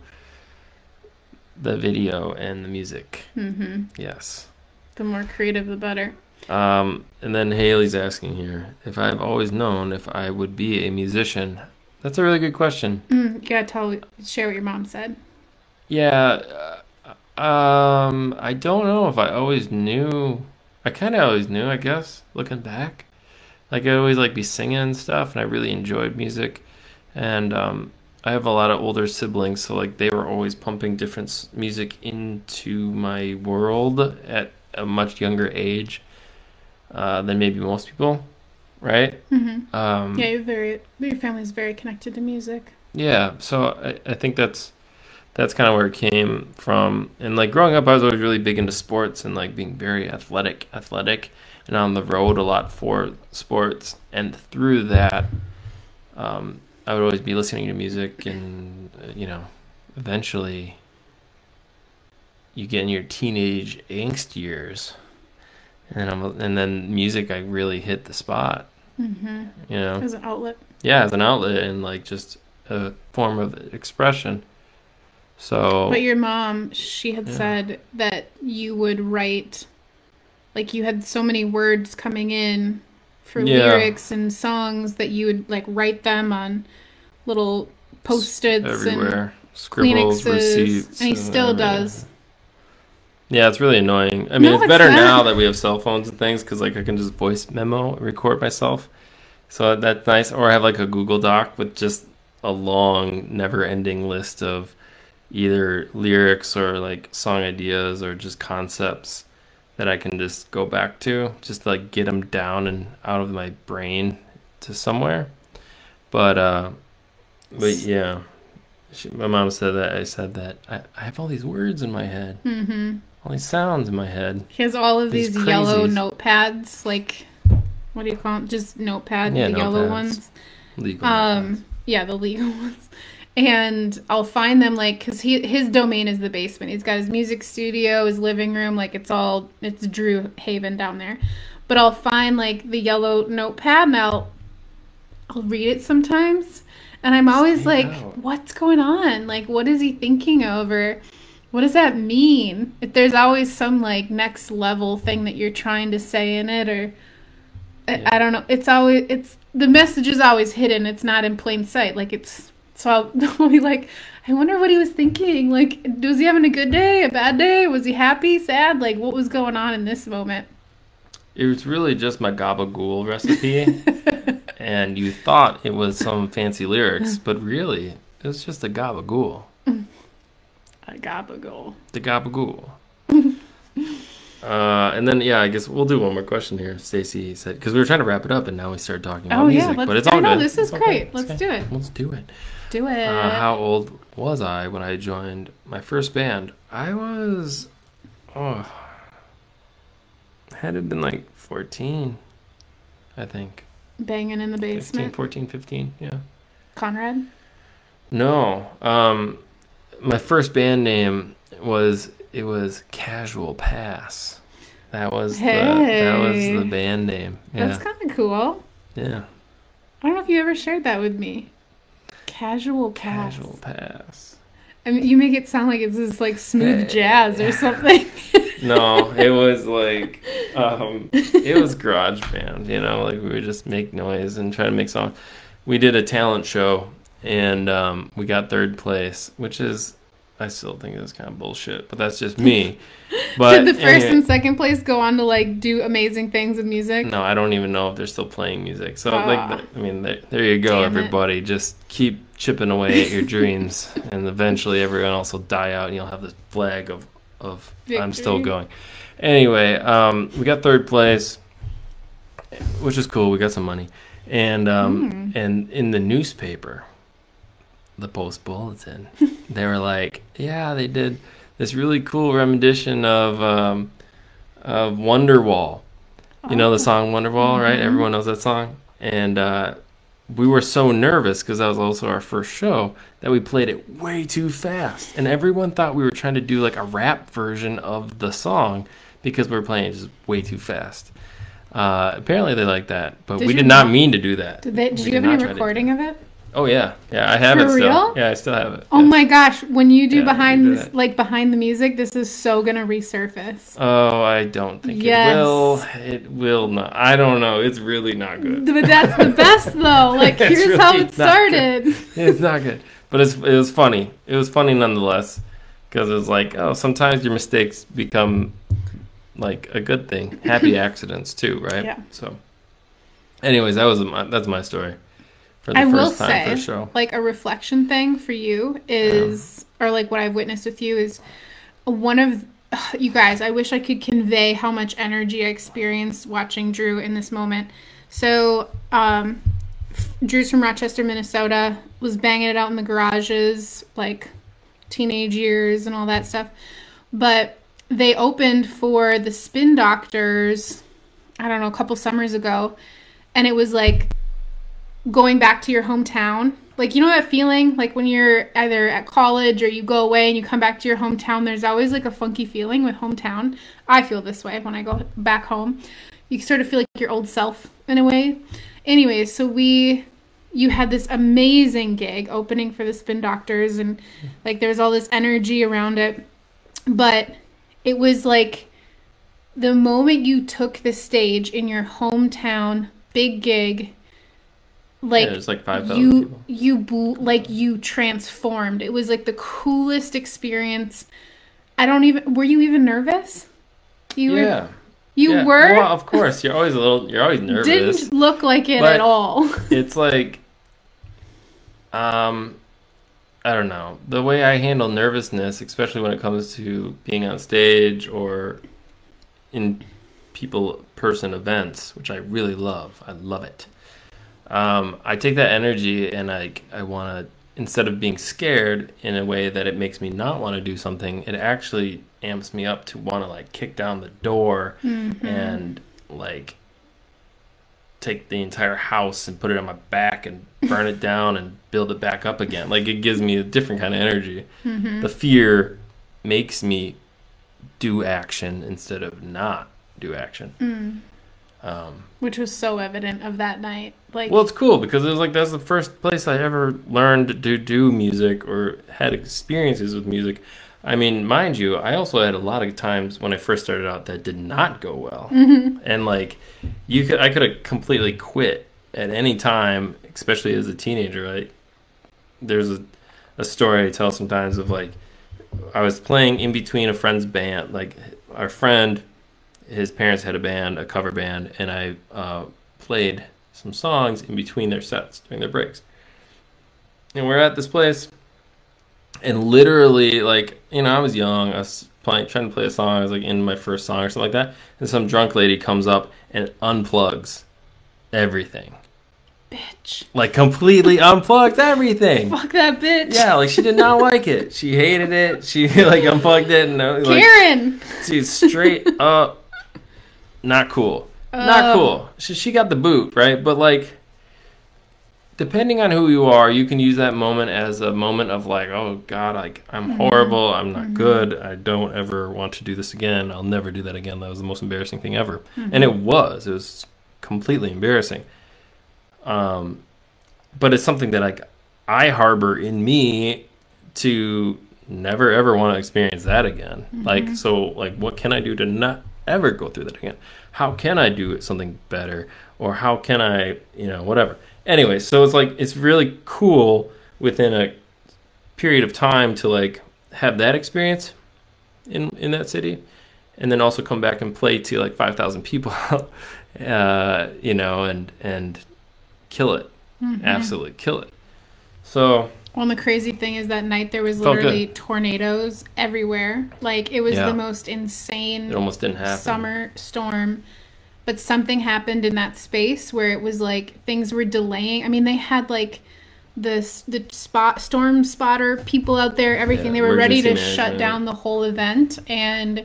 the video and the music. Mm-hmm. Yes. The more creative, the better. Um, and then Haley's asking here if I've always known if I would be a musician. That's a really good question. Mm, you gotta tell, share what your mom said. Yeah. Uh, um, I don't know if I always knew. I kind of always knew, I guess, looking back. Like I always like be singing and stuff, and I really enjoyed music. And um, I have a lot of older siblings, so like they were always pumping different music into my world at a much younger age uh, than maybe most people, right? Mm-hmm. Um, Yeah, you're very. Your family's very connected to music. Yeah, so I, I think that's that's kind of where it came from. And like growing up, I was always really big into sports and like being very athletic, athletic, and on the road a lot for sports. And through that, um, I would always be listening to music, and uh, you know, eventually, you get in your teenage angst years, and I'm and then music, I really hit the spot. Mm-hmm. You know, As an outlet. yeah, as an outlet and like just a form of expression. So But your mom, she had Yeah. said that you would write, like you had so many words coming in for Yeah. lyrics and songs that you would like write them on little post-its and everywhere, scribbles, Kleenexes, receipts, and he uh, still everything. does. Yeah, it's really annoying. I mean, No, it's it's better not. now that we have cell phones and things because like I can just voice memo record myself, so that's nice. Or I have like a Google Doc with just a long, never-ending list of either lyrics or like song ideas or just concepts that I can just go back to, just to, like get them down and out of my brain to somewhere. But uh, but yeah, she, my mom said that I said that I, I have all these words in my head, Mm-hmm. all these sounds in my head. He has all of These these, yellow notepads, like what do you call them? Just notepad, Yeah, the yellow ones. Legal. Um, yeah, the legal [laughs] ones. And I'll find them like because he his domain is the basement. He's got his music studio, his living room, like it's all it's Drew Haven down there. But I'll find like the yellow notepad and I'll I'll read it sometimes, and I'm always Stand like, out. what's going on? Like, what is he thinking over? what does that mean? If there's always some like next level thing that you're trying to say in it, or I, I don't know. It's always it's the message is always hidden. It's not in plain sight. Like it's So I'll, [laughs] I'll be like, I wonder what he was thinking. Like, was he having a good day, a bad day? Was he happy, sad? Like, what was going on in this moment? It was really just my gabagool recipe, [laughs] and you thought it was some fancy lyrics, [laughs] but really it was just a gabagool. A gabagool. The gabagool. uh, and then yeah, I guess we'll do one more question here. Stacy said because we were trying to wrap it up, and now we started talking about Oh yeah, music, let's. but it's I all know good. this is It's great. It's Let's okay. do it. Let's do it. Do it. Uh, how old was I when I joined my first band? I was, oh, had it been like 14, I think. Banging in the 15, basement. 14, 15, yeah. Conrad. No, um, my first band name was, it was Casual Pass. That was the, that was the band name. Yeah, That's kind of cool. yeah. I don't know if you ever shared that with me. Casual pass. Casual Pass. I mean, you make it sound like it's this like smooth jazz or [laughs] something. No, it was like um, it was garage band, you know, like we would just make noise and try to make songs. We did a talent show and um, we got third place, which is I still think it was kind of bullshit, but that's just me. [laughs] But Did the first anyway- and second place go on to like do amazing things with music? no, I don't even know if they're still playing music. So Ah. like, I mean, there, there you go, Damn it. everybody. Just keep chipping away at your [laughs] dreams, and eventually everyone else will die out, and you'll have this flag of of I'm still going. Anyway, um, we got third place, which is cool. We got some money, and um, Mm. and in the newspaper, the Post Bulletin, [laughs] they were like, yeah, they did this really cool rendition of um, of Wonderwall. You know the Oh. song Wonderwall, right? Mhm. Everyone knows that song. And uh, we were so nervous because that was also our first show that we played it way too fast. And everyone thought we were trying to do like a rap version of the song because we were playing it just way too fast. Uh, apparently they like that, but Did we did not mean to do that. Did, they, did We you have any try to do recording of it? Oh yeah, yeah, I have For it still. real? Yeah, I still have it. Oh yeah. my gosh! When you do Yeah, behind do this, like behind the music, this is so gonna resurface. Oh, I don't think Yes. it will. It will not. I don't know. It's really not good. But that's the best [laughs] though. Like here's how it started. [laughs] it's not good, but it's it was funny. It was funny nonetheless because it was like, oh, sometimes your mistakes become like a good thing. Happy [laughs] accidents too, right? Yeah. So, anyways, that was my that's my story for the I will say, like a reflection thing for you is, or like what I've witnessed with you is one of [sighs] you guys. I wish I could convey how much energy I experienced watching Drew in this moment. So, um, Drew's from Rochester, Minnesota. Was banging it out in the garages, like teenage years and all that stuff. But they opened for the Spin Doctors. I don't know, a couple summers ago, and it was like going back to your hometown. Like you know that feeling like when you're either at college or you go away and you come back to your hometown there's always like a funky feeling with hometown. I feel this way when I go back home. You sort of feel like your old self in a way. Anyways, so we you had this amazing gig opening for the Spin Doctors and like there was all this energy around it. But it was like the moment you took the stage in your hometown big gig like yeah, there's like five thousand you people. you bl- like you transformed it was like the coolest experience i don't even were you even nervous you were yeah. you yeah. were Well, of course, you're always a little. You're always [laughs] nervous. didn't look like it But- at all [laughs] it's like um i don't know the way i handle nervousness especially when it comes to being on stage or in people person events which i really love i love it um i take that energy and i i want to instead of being scared in a way that it makes me not want to do something it actually amps me up to want to like kick down the door Mhm. and like take the entire house and put it on my back and burn it down and build it back up again. Like it gives me a different kind of energy. Mhm. The fear makes me do action instead of not do action. Mm. Um, which was so evident of that night like well, it's cool because it was like that's the first place I ever learned to do music or had experiences with music. I mean, mind you, I also had a lot of times when I first started out that did not go well. Mhm. and like you could i could have completely quit at any time especially as a teenager right there's a, a story I tell sometimes of like I was playing in between a friend's band. Like our friend, his parents had a band, a cover band, and I uh, played some songs in between their sets during their breaks. And we're at this place, and literally, like you know, I was young. I was playing, trying to play a song. I was like in my first song or something like that, and some drunk lady comes up and unplugs everything Bitch. like completely unplugged everything. Fuck that bitch. Yeah, like she did not like it. She hated it. She [laughs] like unplugged it and like Karen. she's straight up not cool. Not Oh. cool. She she got the boot, right? But like depending on who you are, you can use that moment as a moment of like, oh god, like I'm mm-hmm. horrible. I'm not mm-hmm. good. I don't ever want to do this again. I'll never do that again. That was the most embarrassing thing ever. And it mm-hmm. was. It was completely embarrassing. Um but it's something that like I harbor in me to never ever want to experience that again. Like so like what can I do to not ever go through that again? How can I do something better or how can I, you know, whatever. Anyway, so it's like it's really cool within a period of time to like have that experience in in that city and then also come back and play to like 5,000 people [laughs] uh, you know, and and kill it. Absolutely kill it. So, Well, and the crazy thing is that night there was Felt literally tornadoes everywhere. Like it was Yeah. the most insane it almost didn't happen. summer storm. But something happened in that space where it was like things were delaying. I mean, they had like the the spot storm spotter people out there, everything. Yeah, they were ready to emergency shut down the whole event, and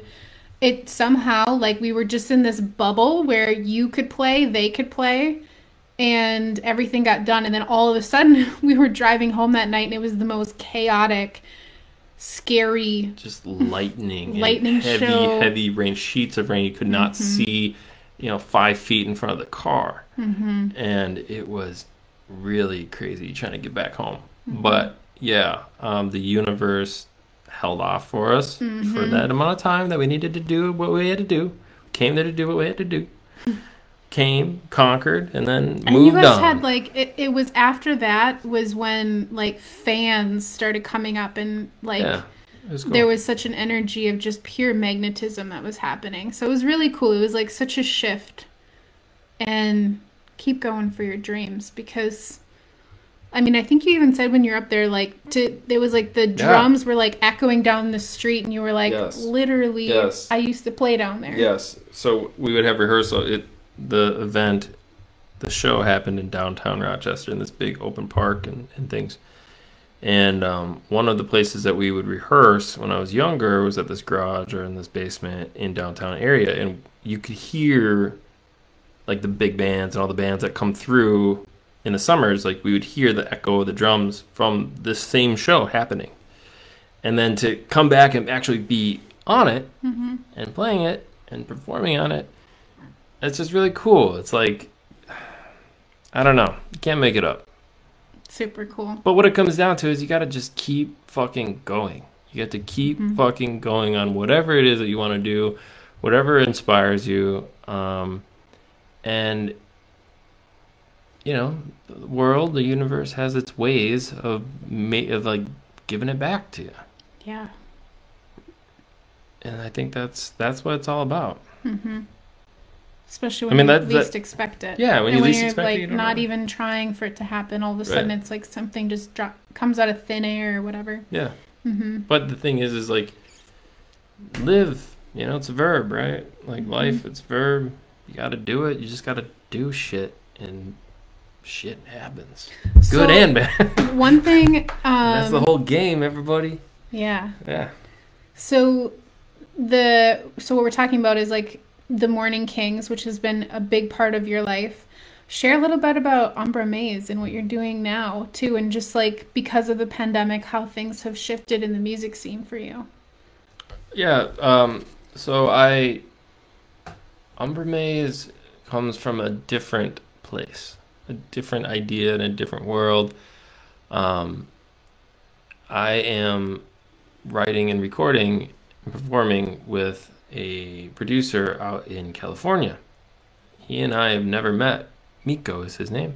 it somehow like we were just in this bubble where you could play, they could play, and everything got done. And then all of a sudden, [laughs] we were driving home that night, and it was the most chaotic, scary. just lightning, and Lightning heavy, show. Mm-hmm. heavy rain, sheets of rain. You could not see, you know, five feet in front of the car, Mm-hmm. and it was really crazy trying to get back home. Mm-hmm. But yeah, um, the universe held off for us for Mm-hmm. that amount of time that we needed to do what we had to do. Came there to do what we had to do. [laughs] Came, conquered, and then And moved you guys on. had like it, it was after that was when like fans started coming up and like yeah, was cool. there was such an energy of just pure magnetism that was happening. So it was really cool. It was like such a shift. And keep going for your dreams because I mean, I think you even said when you're up there like to there was like the drums were like echoing down the street and you were like Yes. literally Yes. I used to play down there. Yes. So we would have rehearsal. It the event, the show happened in downtown Rochester in this big open park and, and things. And um, one of the places that we would rehearse when I was younger was at this garage or in this basement in downtown area, and you could hear like the big bands and all the bands that come through in the summers. Like we would hear the echo of the drums from this same show happening, and then to come back and actually be on it Mm-hmm. and playing it and performing on it. It's just really cool. It's like [sighs] I don't know. You can't make it up. Super cool. But what it comes down to is you got to just keep fucking going. You got to keep fucking going on whatever it is that you want to do, whatever inspires you. Um, and you know, the world, the universe has its ways of ma- of like giving it back to you. Yeah. And I think that's that's what it's all about. Mm-hmm. Especially I when mean, you that- that- least expect it. Yeah, when and you when least you're expect it, like you don't not know. even trying for it to happen, all of a sudden Right. it's like something just drop comes out of thin air or whatever. Yeah. Mm-hmm. But the thing is, is like, live. You know, it's a verb, right? Like Mm-hmm. life, it's a verb. You got to do it. You just got to do shit, and shit happens, good and bad. [laughs] one thing. Um, That's the whole game, everybody. yeah. Yeah. So the so what we're talking about is like the Morning Kings, which has been a big part of your life. Share a little bit about Umbra Maze and what you're doing now too, and just like because of the pandemic, how things have shifted in the music scene for you. Yeah. Um. So I, Umber Maze comes from a different place, a different idea in a different world. Um. I am writing and recording and performing with a producer out in California. He and I have never met. Miko is his name.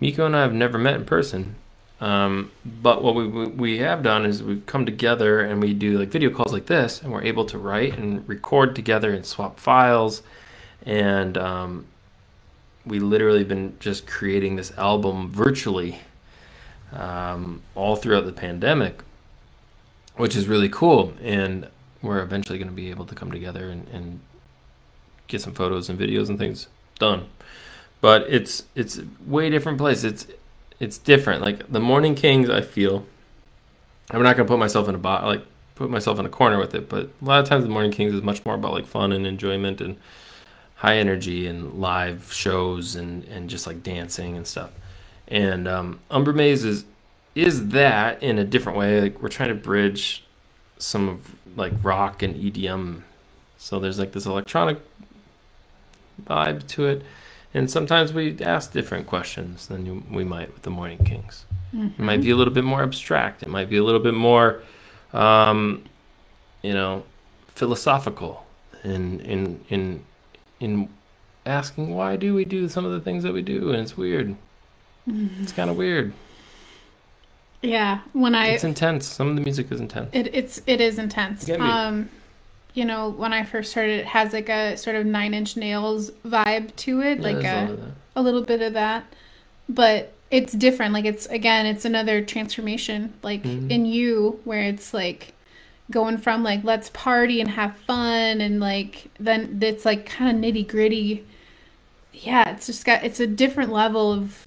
Miko and I have never met in person. Um, but what we we have done is we've come together and we do like video calls like this, and we're able to write and record together and swap files, and um, we literally been just creating this album virtually um, all throughout the pandemic, which is really cool. And we're eventually going to be able to come together and, and get some photos and videos and things done. But it's it's way different place. It's it's different. Like the Morning Kings, I feel. I'm not gonna put myself in a bot like put myself in a corner with it, but a lot of times the Morning Kings is much more about like fun and enjoyment and high energy and live shows and and just like dancing and stuff. And um, Umber Maze is is that in a different way. Like we're trying to bridge some of like rock and EDM. So there's like this electronic vibe to it and sometimes we ask different questions than you, we might with the Morning Kings. Mm-hmm. It might be a little bit more abstract. It might be a little bit more, um, you know, philosophical in in in in asking why do we do some of the things that we do, and it's weird. Mm-hmm. It's kind of weird. Yeah, when I it's intense. Some of the music is intense. It, it's it is intense. Um, you know, when I first started, it has like a sort of Nine Inch Nails vibe to it, yeah, like a a little bit of that, but it's different. Like it's again, it's another transformation, like mm-hmm. in you, where it's like going from like let's party and have fun, and like then it's like kind of nitty gritty. Yeah, it's just got it's a different level of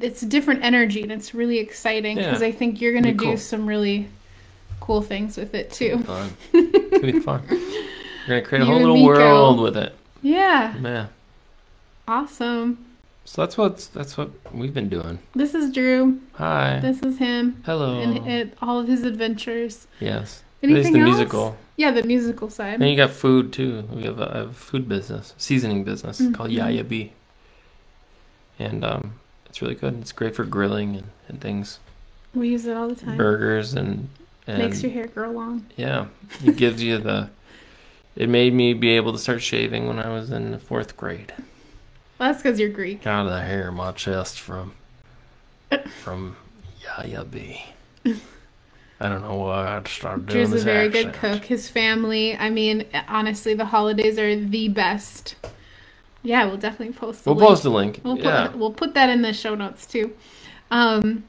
it's a different energy and it's really exciting because yeah. I think you're gonna cool. do some really cool things with it too. Fun. it's gonna be fun. [laughs] You're gonna create a you whole little world with it. Yeah. Yeah. Awesome. So that's what that's what we've been doing. This is Drew. Hi. This is him. Hello. And it, all of his adventures. Yes. Anything the else? musical. Yeah, the musical side. And you got food too. We have a, a food business, seasoning business mm-hmm. called Yaya B. And um, it's really good. It's great for grilling and, and things. We use it all the time. Burgers and and Makes your hair grow long. Yeah, it gives you the. It made me be able to start shaving when I was in the fourth grade. Well, that's because you're Greek. Got the hair in my chest from from Yaya B. [laughs] I don't know why I started doing Drew's this a very accent. good cook. His family, I mean, honestly, the holidays are the best. Yeah, we'll definitely post. we'll link. post the link. We'll yeah. put we'll put that in the show notes too. Um,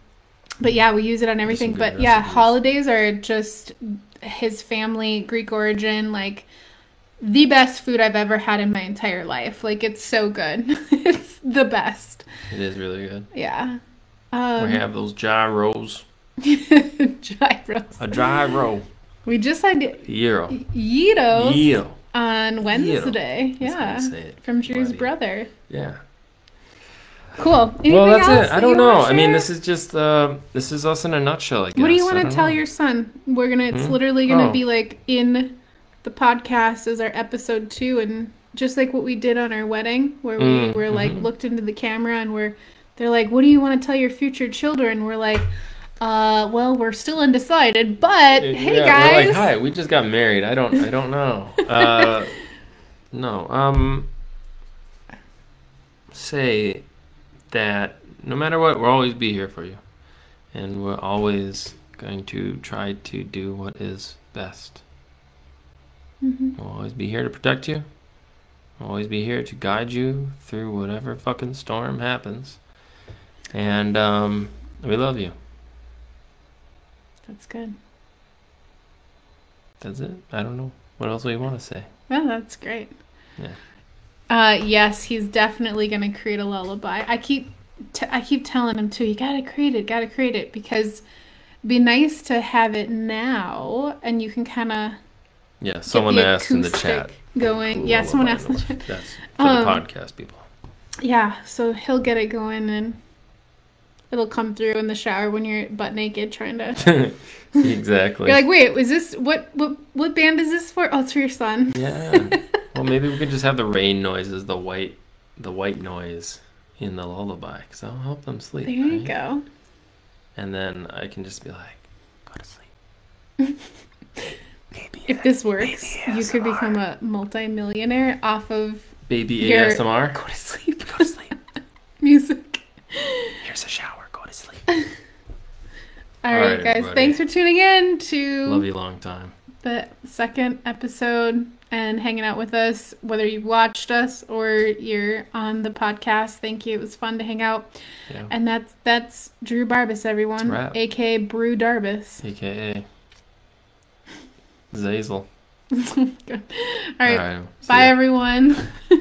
but yeah, we use it on everything. But yeah, holidays are just his family, Greek origin, like the best food I've ever had in my entire life. Like it's so good. [laughs] it's the best. It is really good. Yeah. Um, we have those gyros. gyros. [laughs] A gyro. We just had Gyro. Yitos Gyro. On Wednesday. Yeah. From Drew's brother. Yeah. Cool. Anything well, that's it. I don't know. I mean, this is just uh, this is us in a nutshell. I guess. What do you want to tell know. your son? We're gonna. It's hmm? literally gonna oh. be like in the podcast as our episode two, and just like what we did on our wedding, where we mm, were like mm-hmm. looked into the camera and we're they're like, "What do you want to tell your future children?" We're like. Uh, well, we're still undecided, but it, hey, yeah, guys. Like, hi, we just got married. I don't, I don't know. [laughs] Uh, no. Um, say that no matter what, we'll always be here for you. And we're always going to try to do what is best. Mm-hmm. We'll always be here to protect you. We'll always be here to guide you through whatever fucking storm happens. And um, we love you. That's good. That's it. I don't know. What else do you want to say? Well, that's great. Yeah. Uh, yes, he's definitely gonna create a lullaby. I keep, t- I keep telling him too. You gotta create it. Gotta create it because it'd be nice to have it now, and you can kind of. Yeah, someone asked in the chat. Going, yeah, someone asked in the chat. That's for um, the podcast people. Yeah, so he'll get it going and it'll come through in the shower when you're butt naked trying to. [laughs] exactly. You're like, wait, is this what what what band is this for? Oh, it's for your son. Yeah. [laughs] well, maybe we could just have the rain noises, the white, the white noise in the lullaby, because that'll help them sleep. There right? you go. And then I can just be like, go to sleep. baby, [laughs] if this works, you could become a multi-millionaire off of baby your... ASMR. Go to sleep. Go to sleep. Music. Here's a shower. Go to sleep. All right, right, guys. everybody. Thanks for tuning in to Love you long time. the second episode and hanging out with us, whether you watched us or you're on the podcast. Thank you. It was fun to hang out. Yeah. And that's that's Drew Barbes, everyone, aka Brew Darbus. AKA Zazel. [laughs] All right, All right. bye everyone. [laughs]